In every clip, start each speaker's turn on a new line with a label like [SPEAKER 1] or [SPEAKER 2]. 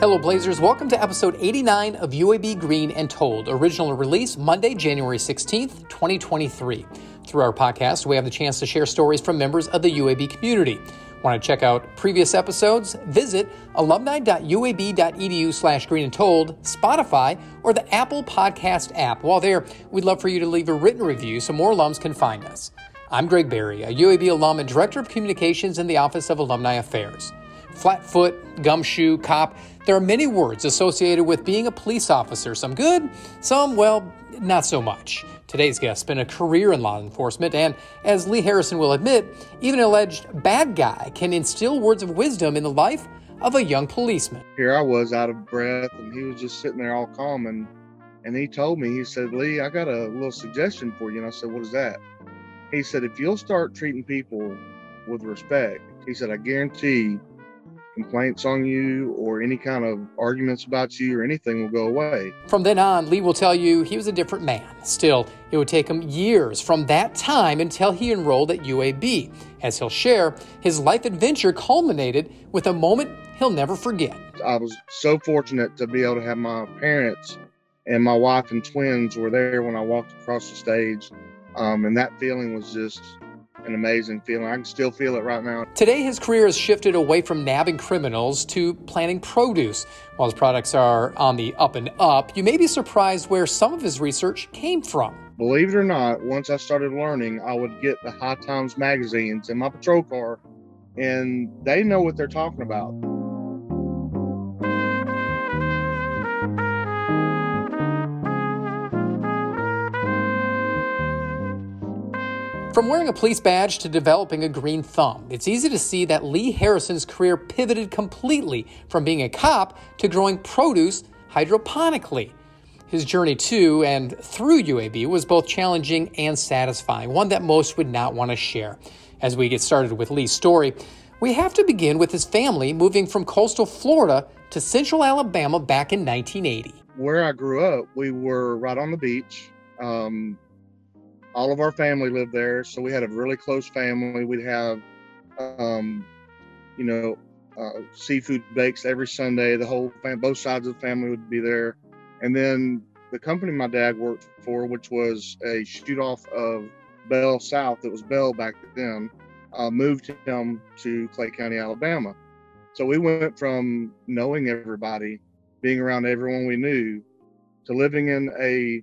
[SPEAKER 1] Hello, Blazers. Welcome to episode 89 of UAB Green and Told, original release Monday, January 16th, 2023. Through our podcast, we have the chance to share stories from members of the UAB community. Want to check out previous episodes? Visit alumni.uab.edu slash green and told, Spotify, or the Apple Podcast app. While there, we'd love for you to leave a written review so more alums can find us. I'm Greg Berry, a UAB alum and Director of Communications in the Office of Alumni Affairs. Flatfoot, gumshoe, cop, there are many words associated with being a police officer, some good, some, well, not so much. Today's guest spent a career in law enforcement, and as Lee Harrison will admit, even an alleged bad guy can instill words of wisdom in the life of a young policeman.
[SPEAKER 2] Here I was out of breath, and he was just sitting there all calm. And, and he told me, he said, Lee, I got a little suggestion for you. And I said, What is that? He said, If you'll start treating people with respect, he said, I guarantee complaints on you or any kind of arguments about you or anything will go away.
[SPEAKER 1] From then on, Lee will tell you he was a different man. Still, it would take him years from that time until he enrolled at UAB. As he'll share, his life adventure culminated with a moment he'll never forget.
[SPEAKER 2] I was so fortunate to be able to have my parents and my wife and twins were there when I walked across the stage. Um, and that feeling was just an amazing feeling. I can still feel it right now.
[SPEAKER 1] Today, his career has shifted away from nabbing criminals to planting produce. While his products are on the up and up, you may be surprised where some of his research came from.
[SPEAKER 2] Believe it or not, once I started learning, I would get the High Times magazines in my patrol car, and they know what they're talking about.
[SPEAKER 1] From wearing a police badge to developing a green thumb, it's easy to see that Lee Harrison's career pivoted completely from being a cop to growing produce hydroponically. His journey to and through UAB was both challenging and satisfying, one that most would not want to share. As we get started with Lee's story, we have to begin with his family moving from coastal Florida to central Alabama back in 1980.
[SPEAKER 2] Where I grew up, we were right on the beach. Um, all of our family lived there, so we had a really close family. We'd have, um, you know, uh, seafood bakes every Sunday. The whole fam- both sides of the family would be there, and then the company my dad worked for, which was a shoot off of Bell South, it was Bell back then, uh, moved him to Clay County, Alabama. So we went from knowing everybody, being around everyone we knew, to living in a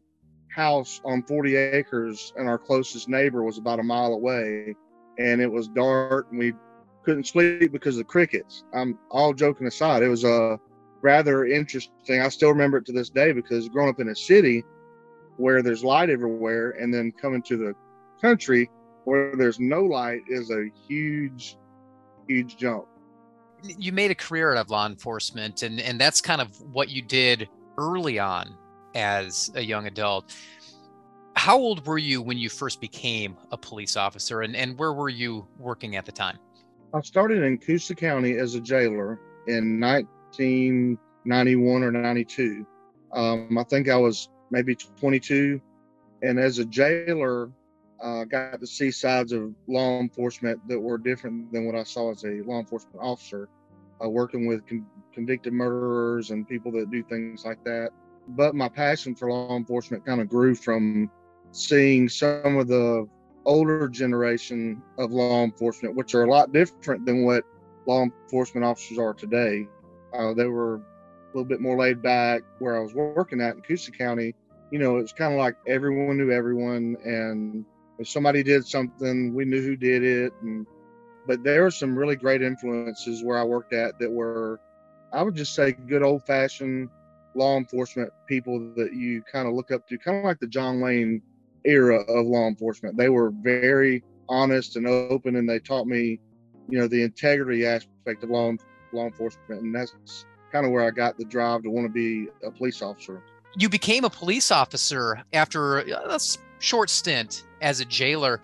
[SPEAKER 2] house on 40 acres and our closest neighbor was about a mile away and it was dark and we couldn't sleep because of the crickets. I'm all joking aside it was a rather interesting i still remember it to this day because growing up in a city where there's light everywhere and then coming to the country where there's no light is a huge huge jump.
[SPEAKER 3] You made a career out of law enforcement and and that's kind of what you did early on as a young adult. How old were you when you first became a police officer, and, and where were you working at the time?
[SPEAKER 2] I started in Coosa County as a jailer in 1991 or 92. Um, I think I was maybe 22. And as a jailer, I uh, got to see sides of law enforcement that were different than what I saw as a law enforcement officer, uh, working with con- convicted murderers and people that do things like that but my passion for law enforcement kind of grew from seeing some of the older generation of law enforcement, which are a lot different than what law enforcement officers are today. Uh, they were a little bit more laid back. Where I was working at in Coosa County, you know, it was kind of like everyone knew everyone, and if somebody did something, we knew who did it. And but there were some really great influences where I worked at that were, I would just say, good old fashioned law enforcement people that you kind of look up to, kind of like the John Wayne era of law enforcement. They were very honest and open, and they taught me, you know, the integrity aspect of law law enforcement, and that's kind of where I got the drive to want to be a police officer.
[SPEAKER 3] You became a police officer after a short stint as a jailer.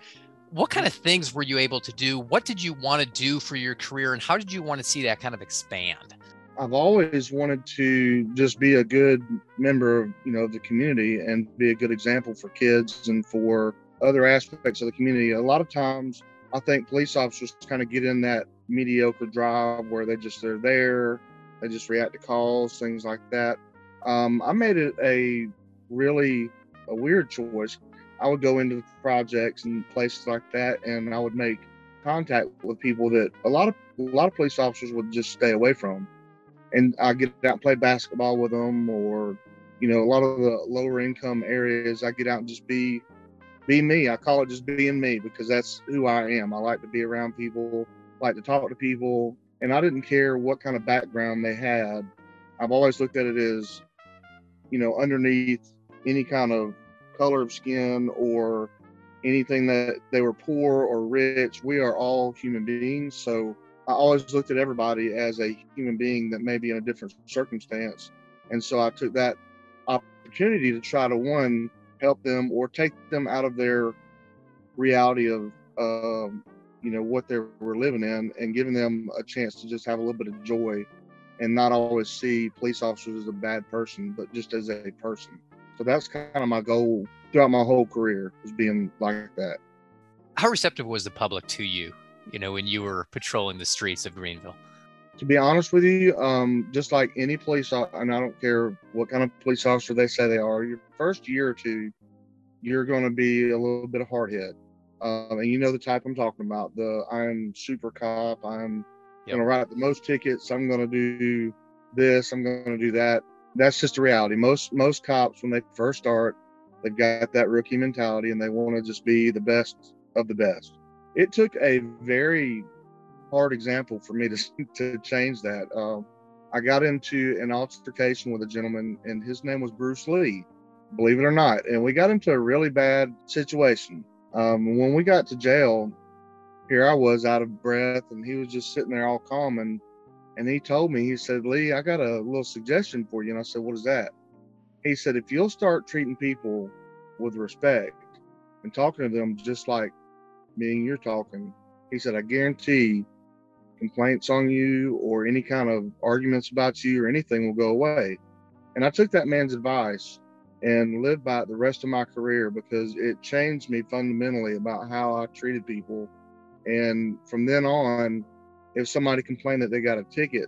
[SPEAKER 3] What kind of things were you able to do? What did you want to do for your career, and how did you want to see that kind of expand?
[SPEAKER 2] I've always wanted to just be a good member of you know the community and be a good example for kids and for other aspects of the community. A lot of times, I think police officers kind of get in that mediocre drive where they just they're there They just react to calls, things like that. Um, I made it a really a weird choice. I would go into projects and places like that, and I would make contact with people that a lot of a lot of police officers would just stay away from. And I get out and play basketball with them, or you know, a lot of the lower income areas, I get out and just be be me. I call it just being me because that's who I am. I like to be around people, like to talk to people, and I didn't care what kind of background they had. I've always looked at it as, you know, underneath any kind of color of skin or anything that they were poor or rich, we are all human beings. So I always looked at everybody as a human being that may be in a different circumstance. And so I took that opportunity to try to one help them or take them out of their reality of um, you know what they were living in and giving them a chance to just have a little bit of joy and not always see police officers as a bad person but just as a person. So that's kind of my goal throughout my whole career was being like that.
[SPEAKER 3] How receptive was the public to you you know when you were patrolling the streets of greenville
[SPEAKER 2] to be honest with you, um, just like any police, and I don't care what kind of police officer they say they are, your first year or two, you're going to be a little bit of hard head. Um, and you know the type I'm talking about. The I'm super cop. I'm yep. going to write the most tickets. I'm going to do this. I'm going to do that. That's just a reality. Most most cops when they first start, they've got that rookie mentality and they want to just be the best of the best. It took a very hard example for me to to change that. Um, I got into an altercation with a gentleman, and his name was Bruce Lee, believe it or not, and we got into a really bad situation. Um, when we got to jail, here I was out of breath, and he was just sitting there all calm, and and he told me, he said, Lee, I got a little suggestion for you, and I said, what is that? He said, if you'll start treating people with respect and talking to them just like me and you're talking, he said, I guarantee complaints on you or any kind of arguments about you or anything will go away. And I took that man's advice and lived by it the rest of my career because it changed me fundamentally about how I treated people. And from then on, if somebody complained that they got a ticket,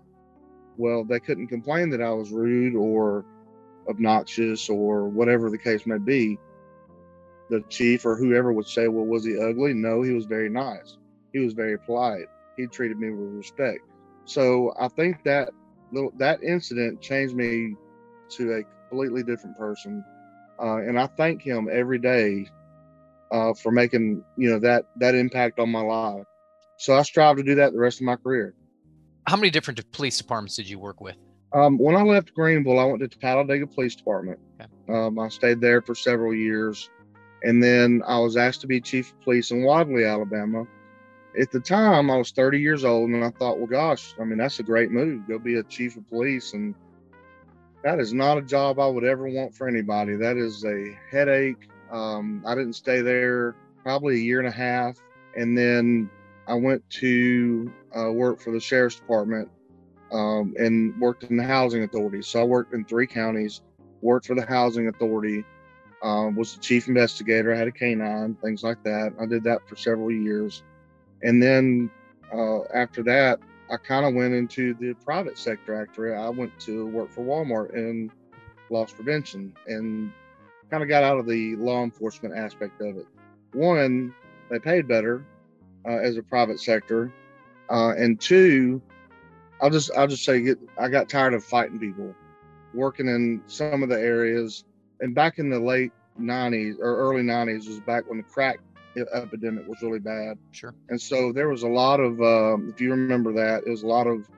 [SPEAKER 2] well, they couldn't complain that I was rude or obnoxious or whatever the case may be. The chief or whoever would say, Well, was he ugly? No, he was very nice. He was very polite he treated me with respect. So I think that little that incident changed me to a completely different person, uh, and I thank him every day uh, for making you know that that impact on my life. So I strive to do that the rest of my career.
[SPEAKER 3] How many different police departments did you work with?
[SPEAKER 2] Um, when I left Greenville, I went to Talladega Police Department. Okay. Um, I stayed there for several years, and then I was asked to be chief of police in Wadley, Alabama at the time I was 30 years old and I thought, well, gosh, I mean, that's a great move. Go be a chief of police. And that is not a job I would ever want for anybody. That is a headache. Um, I didn't stay there probably a year and a half. And then I went to uh, work for the sheriff's department um, and worked in the housing authority. So I worked in three counties, worked for the housing authority, um, was the chief investigator. I had a canine, things like that. I did that for several years. And then uh, after that, I kind of went into the private sector. After I went to work for Walmart in loss prevention and kind of got out of the law enforcement aspect of it. One, they paid better uh, as a private sector, uh, and two, I'll just I'll just say I got tired of fighting people, working in some of the areas. And back in the late '90s or early '90s was back when the crack epidemic was really bad.
[SPEAKER 3] Sure.
[SPEAKER 2] And so there was a lot of, um, if you remember that, it was a lot of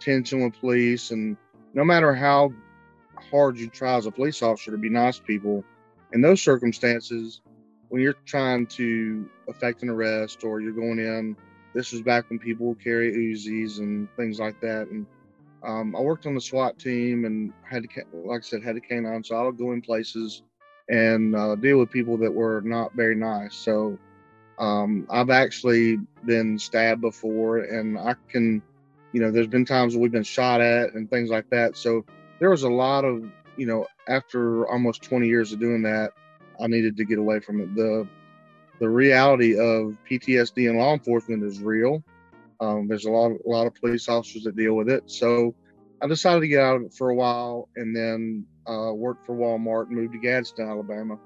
[SPEAKER 2] tension with police. And no matter how hard you try as a police officer to be nice to people, in those circumstances, when you're trying to effect an arrest or you're going in, this was back when people would carry Uzis and things like that. And um, I worked on the SWAT team and had to, like I said, had a canine, so I would go in places and uh, deal with people that were not very nice. So um, I've actually been stabbed before, and I can, you know, there's been times we've been shot at and things like that. So there was a lot of, you know, after almost 20 years of doing that, I needed to get away from it. The the reality of PTSD in law enforcement is real. Um, there's a lot, a lot of police officers that deal with it. So I decided to get out of it for a while and then uh, worked for Walmart and moved to Gadsden, Alabama.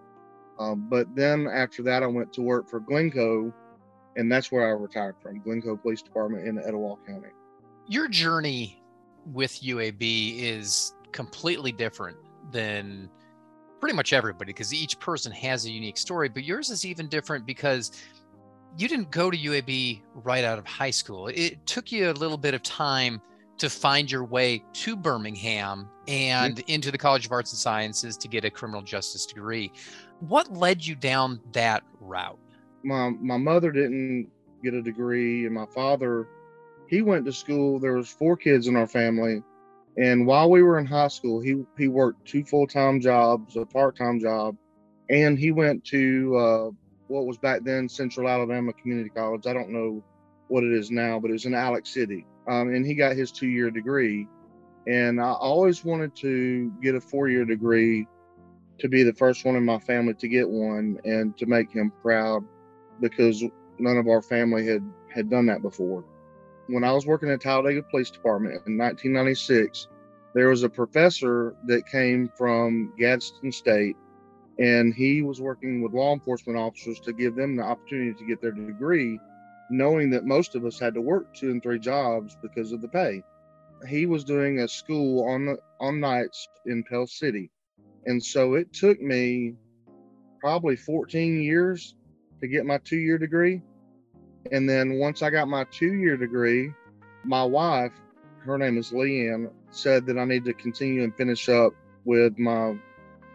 [SPEAKER 2] Um, but then after that, I went to work for Glencoe, and that's where I retired from Glencoe Police Department in Etowah County.
[SPEAKER 3] Your journey with UAB is completely different than pretty much everybody because each person has a unique story, but yours is even different because you didn't go to UAB right out of high school. It took you a little bit of time to find your way to Birmingham and mm-hmm. into the College of Arts and Sciences to get a criminal justice degree. What led you down that route?
[SPEAKER 2] My my mother didn't get a degree and my father he went to school. There was four kids in our family and while we were in high school, he he worked two full-time jobs, a part-time job, and he went to uh, what was back then Central Alabama Community College. I don't know what it is now, but it was in Alex City um, and he got his two year degree. And I always wanted to get a four year degree to be the first one in my family to get one and to make him proud because none of our family had had done that before. When I was working at Talladega Police Department in 1996, there was a professor that came from Gadsden State and he was working with law enforcement officers to give them the opportunity to get their degree knowing that most of us had to work two and three jobs because of the pay. He was doing a school on the on nights in Pell City. And so it took me probably 14 years to get my two year degree. And then once I got my two year degree, my wife, her name is Leanne, said that I need to continue and finish up with my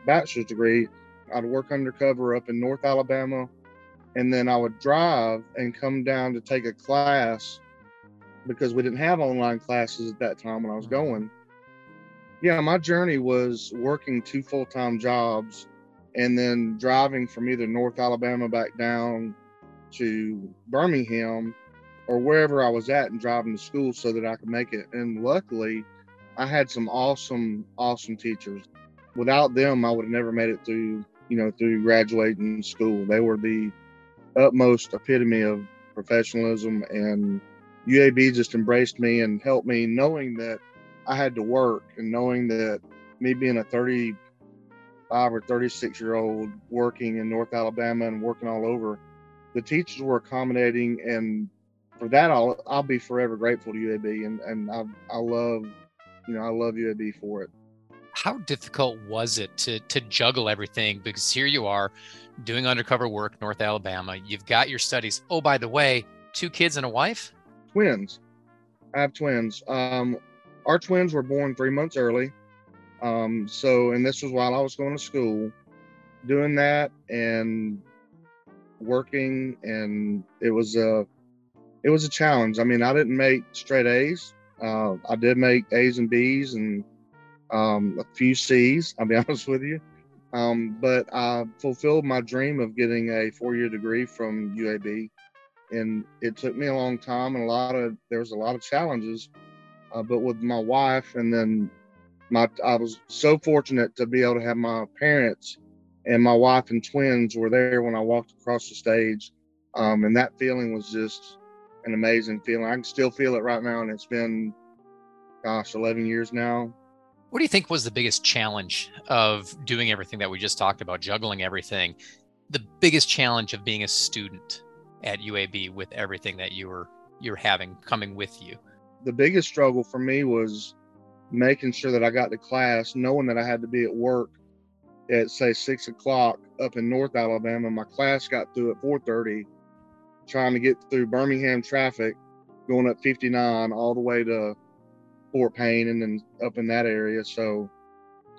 [SPEAKER 2] bachelor's degree. I'd work undercover up in North Alabama and then I would drive and come down to take a class because we didn't have online classes at that time when I was mm-hmm. going. Yeah, my journey was working two full time jobs and then driving from either North Alabama back down to Birmingham or wherever I was at and driving to school so that I could make it. And luckily, I had some awesome, awesome teachers. Without them, I would have never made it through, you know, through graduating school. They were the utmost epitome of professionalism and UAB just embraced me and helped me knowing that I had to work and knowing that me being a 35 or 36 year old working in North Alabama and working all over, the teachers were accommodating and for that I'll I'll be forever grateful to UAB and and I I love you know I love UAB for it.
[SPEAKER 3] How difficult was it to to juggle everything because here you are doing undercover work, North Alabama. You've got your studies. Oh, by the way, two kids and a wife?
[SPEAKER 2] Twins. I have twins. Um, our twins were born three months early. Um, so, and this was while I was going to school, doing that and working, and it was a, it was a challenge. I mean, I didn't make straight A's. Uh, I did make A's and B's and um, a few C's. I'll be honest with you. Um, but I fulfilled my dream of getting a four-year degree from UAB, and it took me a long time and a lot of there was a lot of challenges. Uh, but with my wife, and then my I was so fortunate to be able to have my parents and my wife and twins were there when I walked across the stage, um, and that feeling was just an amazing feeling. I can still feel it right now, and it's been, gosh, 11 years now.
[SPEAKER 3] What do you think was the biggest challenge of doing everything that we just talked about, juggling everything? The biggest challenge of being a student at UAB with everything that you were you're having coming with you.
[SPEAKER 2] The biggest struggle for me was making sure that I got to class, knowing that I had to be at work at say six o'clock up in North Alabama. My class got through at 4:30, trying to get through Birmingham traffic, going up 59 all the way to Fort Payne and then up in that area. So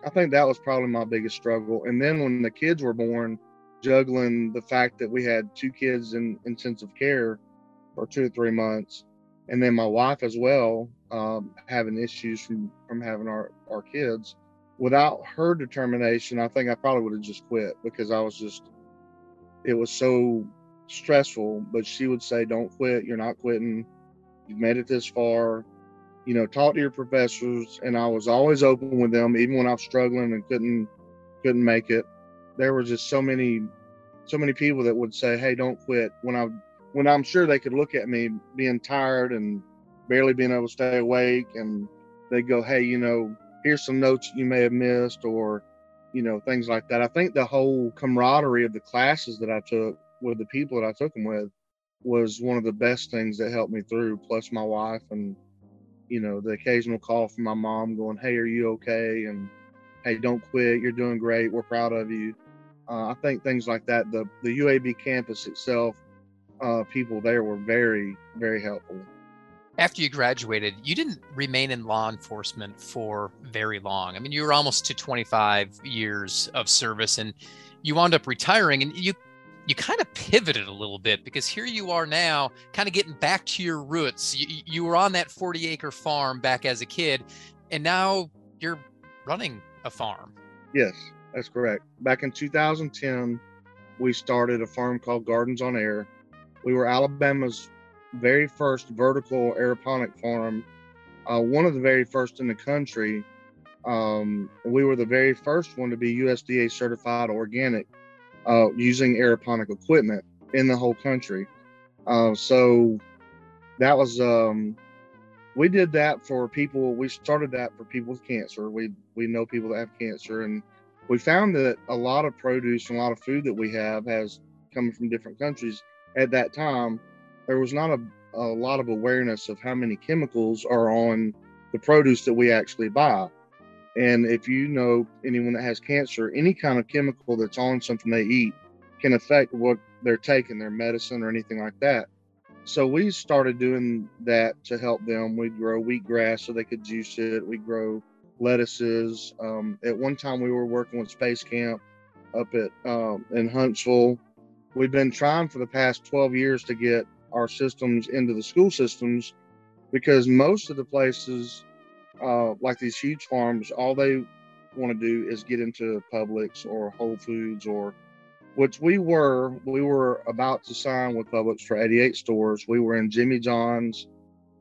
[SPEAKER 2] I think that was probably my biggest struggle. And then when the kids were born, juggling the fact that we had two kids in intensive care for two or three months, and then my wife as well um, having issues from from having our our kids. Without her determination, I think I probably would have just quit because I was just it was so stressful. But she would say, "Don't quit. You're not quitting. You've made it this far you know, talk to your professors, and I was always open with them, even when I was struggling and couldn't couldn't make it. There were just so many, so many people that would say, "Hey, don't quit." When I, when I'm sure they could look at me being tired and barely being able to stay awake, and they go, hey, you know, here's some notes you may have missed, or you know, things like that. I think the whole camaraderie of the classes that I took with the people that I took them with was one of the best things that helped me through. Plus, my wife and you know the occasional call from my mom going, "Hey, are you okay?" and "Hey, don't quit. You're doing great. We're proud of you." Uh, I think things like that. The the UAB campus itself, uh, people there were very very helpful.
[SPEAKER 3] After you graduated, you didn't remain in law enforcement for very long. I mean, you were almost to 25 years of service, and you wound up retiring. And you you kind of pivoted a little bit because here you are now, kind of getting back to your roots. You, you were on that 40 acre farm back as a kid, and now you're running a farm.
[SPEAKER 2] Yes, that's correct. Back in 2010, we started a farm called Gardens on Air. We were Alabama's very first vertical aeroponic farm, uh, one of the very first in the country. Um, we were the very first one to be USDA certified organic uh, using aeroponic equipment in the whole country. Uh, so that was um, we did that for people. We started that for people with cancer. We we know people that have cancer, and we found that a lot of produce and a lot of food that we have has coming from different countries. At that time, there was not a, a lot of awareness of how many chemicals are on the produce that we actually buy. And if you know anyone that has cancer, any kind of chemical that's on something they eat can affect what they're taking, their medicine or anything like that. So we started doing that to help them. We'd grow wheatgrass so they could juice it. We grow lettuces. Um, at one time, we were working with Space Camp up at um, in Huntsville. We've been trying for the past 12 years to get our systems into the school systems because most of the places uh, like these huge farms, all they want to do is get into Publix or Whole Foods or which we were. We were about to sign with Publix for 88 stores. We were in Jimmy John's,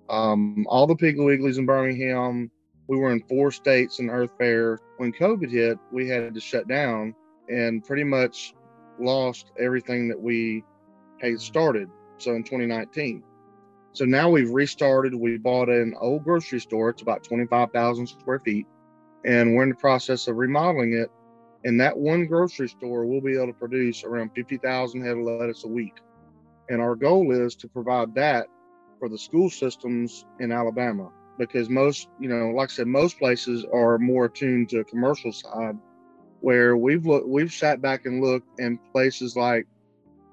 [SPEAKER 2] um, all the Piggly Wigglies in Birmingham. We were in four states in Earth Fare. When COVID hit, we had to shut down and pretty much lost everything that we had started. So in 2019. So now we've restarted. We bought an old grocery store. It's about 25,000 square feet. And we're in the process of remodeling it. And that one grocery store will be able to produce around 50,000 head of lettuce a week. And our goal is to provide that for the school systems in Alabama because most, you know, like I said, most places are more attuned to commercial side where we've looked, we've sat back and looked in places like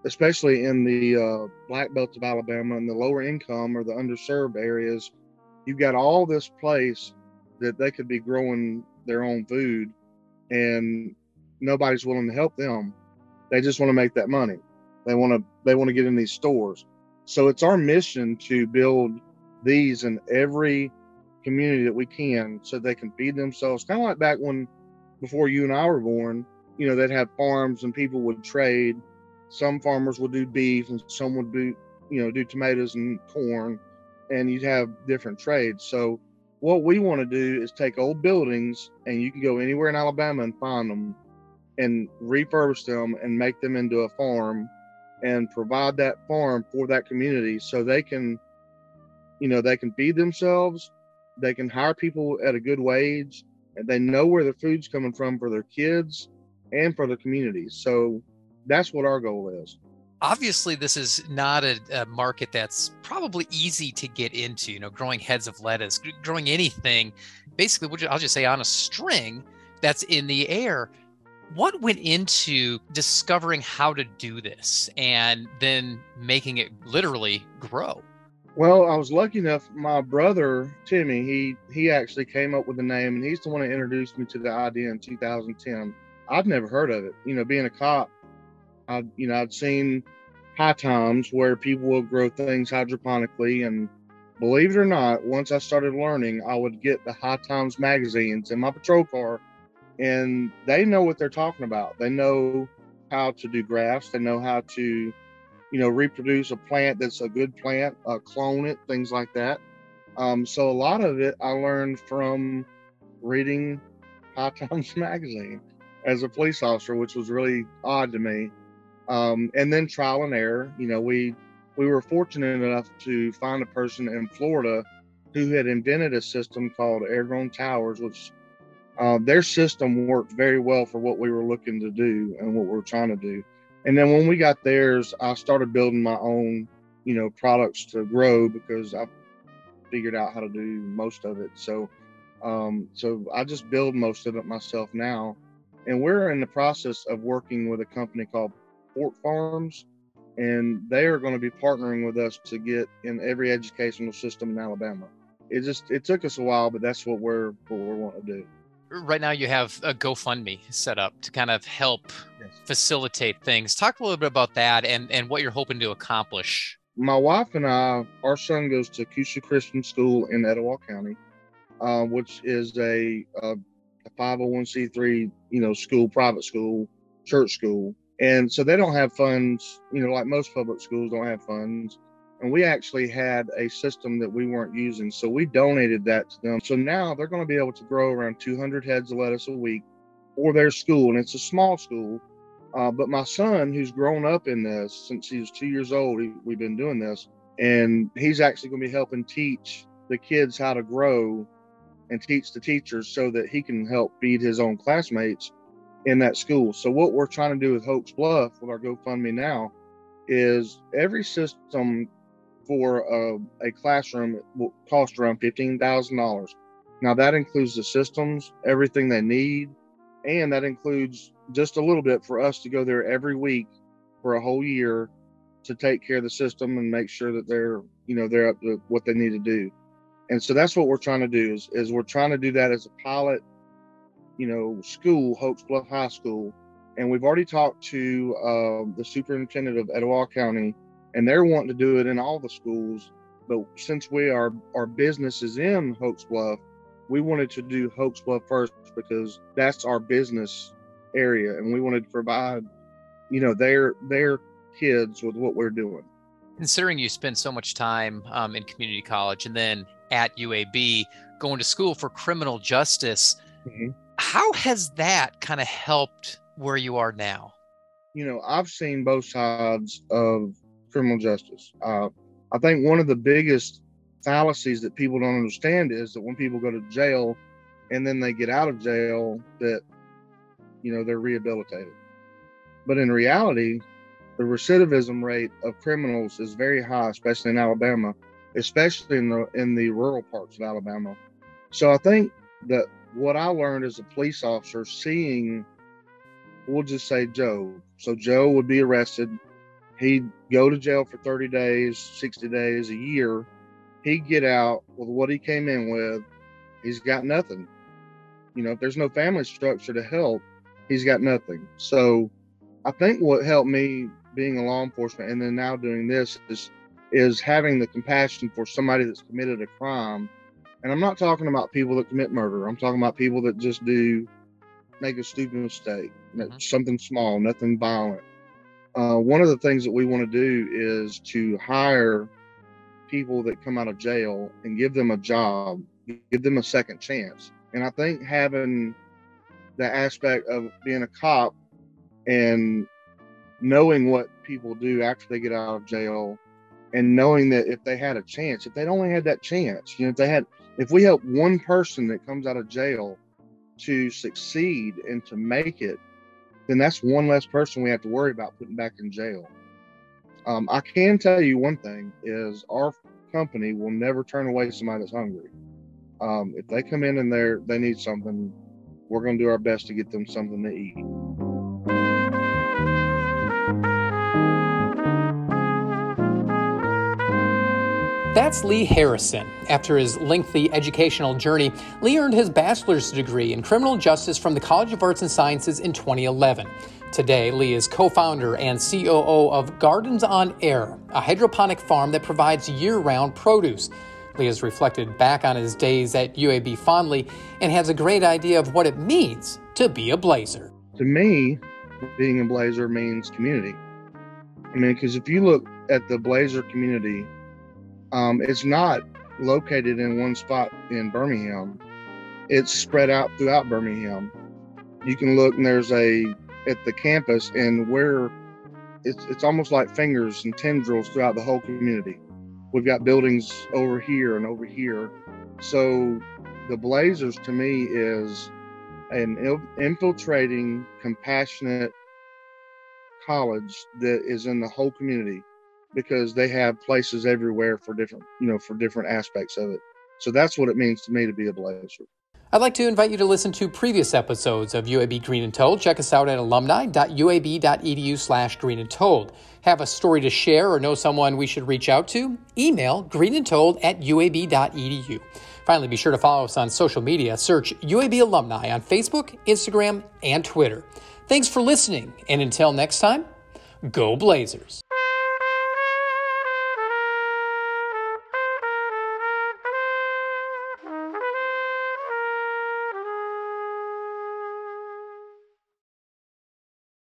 [SPEAKER 2] especially in the uh, black belts of Alabama and the lower income or the underserved areas, you've got all this place that they could be growing their own food and nobody's willing to help them. They just want to make that money. They want to they want to get in these stores. So it's our mission to build these in every community that we can so they can feed themselves. Kind of like back when before you and I were born, you know, they'd have farms and people would trade some farmers will do beef and some would do you know do tomatoes and corn and you'd have different trades. So what we want to do is take old buildings and you can go anywhere in alabama and find them and refurbish them and make them into a farm and provide that farm for that community so they can you know they can feed themselves they can hire people at a good wage and they know where the food's coming from for their kids and for the community so that's what our goal is.
[SPEAKER 3] Obviously this is not a, a, market that's probably easy to get into you know growing heads of lettuce growing anything. Basically i'll just say on a string that's in the air. What went into discovering how to do this and then making it literally grow?
[SPEAKER 2] Well i was lucky enough my brother timmy he he actually came up with the name and he's the one that introduced me to the idea in 2010 i've never heard of it you know being a cop I, you know, I've seen high times where people will grow things hydroponically, and believe it or not, once I started learning, I would get the High Times magazines in my patrol car, and they know what they're talking about. They know how to do grafts. They know how to, you know, reproduce a plant that's a good plant, uh, clone it, things like that. Um, so a lot of it I learned from reading High Times magazine as a police officer, which was really odd to me um, and then trial and error. You know, we we were fortunate enough to find a person in Florida who had invented a system called air grown towers, which uh, their system worked very well for what we were looking to do and what we were trying to do. And then when we got theirs, I started building my own, you know, products to grow because I figured out how to do most of it. So, um, so I just build most of it myself now. And we're in the process of working with a company called Fork Farms, and they are going to be partnering with us to get in every educational system in Alabama. It just it took us a while, but that's what we're what we're wanting to do
[SPEAKER 3] right now you have a GoFundMe set up to kind of help yes. facilitate things. Talk a little bit about that and, and what you're hoping to accomplish.
[SPEAKER 2] My wife and I, our son goes to Coosa Christian School in Etowah County, uh, which is a, a, a 501c3, you know, school, private school, church school. And so they don't have funds, you know, like most public schools don't have funds. And we actually had a system that we weren't using. So we donated that to them. So now they're going to be able to grow around 200 heads of lettuce a week for their school. And it's a small school. Uh, but my son who's grown up in this since he was two years old he, we've been doing this. And he's actually going to be helping teach the kids how to grow and teach the teachers so that he can help feed his own classmates in that school so what we're trying to do with Hokes Bluff with our gofundme now is every system for a, a classroom will cost around $15,000. Now, that includes the systems, everything they need, and that includes just a little bit for us to go there every week for a whole year to take care of the system and make sure that they're, you know, they're up to what they need to do. And so that's what we're trying to do is, is we're trying to do that as a pilot, you know, school, Hokes Bluff High School. And we've already talked to uh, the superintendent of Etowah County and they're wanting to do it in all the schools. But since we are our business is in Hokes Bluff, we wanted to do Hokes Bluff first because that's our business area, and we wanted to provide, you know, their their kids with what we're doing.
[SPEAKER 3] Considering you spend so much time um, in community college and then at UAB going to school for criminal justice, mm-hmm. How has that kind of helped where you are now?
[SPEAKER 2] You know, I've seen both sides of criminal justice. Uh, I think one of the biggest fallacies that people don't understand is that when people go to jail and then they get out of jail, that you know they're rehabilitated. But in reality, the recidivism rate of criminals is very high, especially in Alabama, especially in the in the rural parts of Alabama. So I think that what I learned as a police officer, seeing, we'll just say Joe. So Joe would be arrested He'd go to jail for 30 days, 60 days, a year. He'd get out with what he came in with. He's got nothing. You know, if there's no family structure to help, he's got nothing. So I think what helped me being a law enforcement and then now doing this is is having the compassion for somebody that's committed a crime. And I'm not talking about people that commit murder. I'm talking about people that just do make a stupid mistake, mm-hmm. something small, nothing violent uh, one of the things that we want to do is to hire people that come out of jail and give them a job, give them a second chance. And I think having the aspect of being a cop and knowing what people do after they get out of jail and knowing that if they had a chance, if they'd only had that chance, you know, if they had, if we help one person that comes out of jail to succeed and to make it, then that's one less person we have to worry about putting back in jail. Um, I can tell you one thing is our company will never turn away somebody that's hungry. Um, if they come in and they they need something, we're going to do our best to get them something to eat.
[SPEAKER 1] That's Lee Harrison. After his lengthy educational journey, Lee earned his bachelor's degree in criminal justice from the College of Arts and Sciences in 2011. Today, Lee is co founder and COO of Gardens on Air, a hydroponic farm that provides year round produce. Lee has reflected back on his days at UAB fondly and has a great idea of what it means to be a Blazer.
[SPEAKER 2] To me, being a Blazer means community. I mean, because if you look at the Blazer community, um, it's not located in one spot in Birmingham. It's spread out throughout Birmingham. You can look and there's a at the campus and where it's it's almost like fingers and tendrils throughout the whole community we've got buildings over here and over here. So the Blazers to me is an infiltrating, compassionate college that is in the whole community because they have places everywhere for different, you know, for different aspects of it. So that's what it means to me to be a Blazer.
[SPEAKER 1] I'd like to invite you to listen to previous episodes of UAB Green and Told. Check us out at alumni.uab.edu slash green and told. Have a story to share or know someone we should reach out to? Email greenandtold at uab.edu. Finally, be sure to follow us on social media. Search UAB Alumni on Facebook, Instagram, and Twitter. Thanks for listening, and until next time, go Blazers.